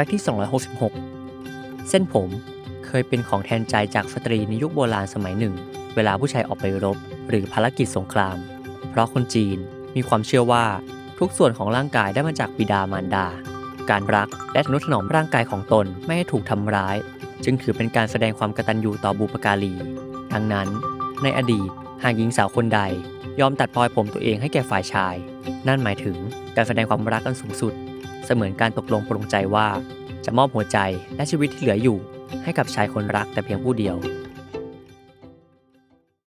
ฟกต์ที่ 266 เส้นผมเคยเป็นของแทนใจจากสตรีในยุคโบราณสมัยหนึ่ง เวลาผู้ชายออกไปรบ หรือภารกิจสงคราม เพราะคนจีนมีความเชื่อว่าทุกส่วนของร่างกายได้มาจากบิดามารดา การรักและทนุถนอมร่างกายของตนไม่ให้ถูกทำร้าย จึงถือเป็นการแสดงความกตัญญูต่อบุปการีดังนั้น ในอดีตหากหญิงสาวคนใด ยอมตัดพลอยผมตัวเองให้แก่ฝ่ายชาย นั่นหมายถึงการแสดงความรักอันสูงสุด เสมือนการตกลงปรงใจว่าจะมอบหัวใจและชีวิตที่เหลืออยู่ให้กับชายคนรักแต่เพียงผู้เดียว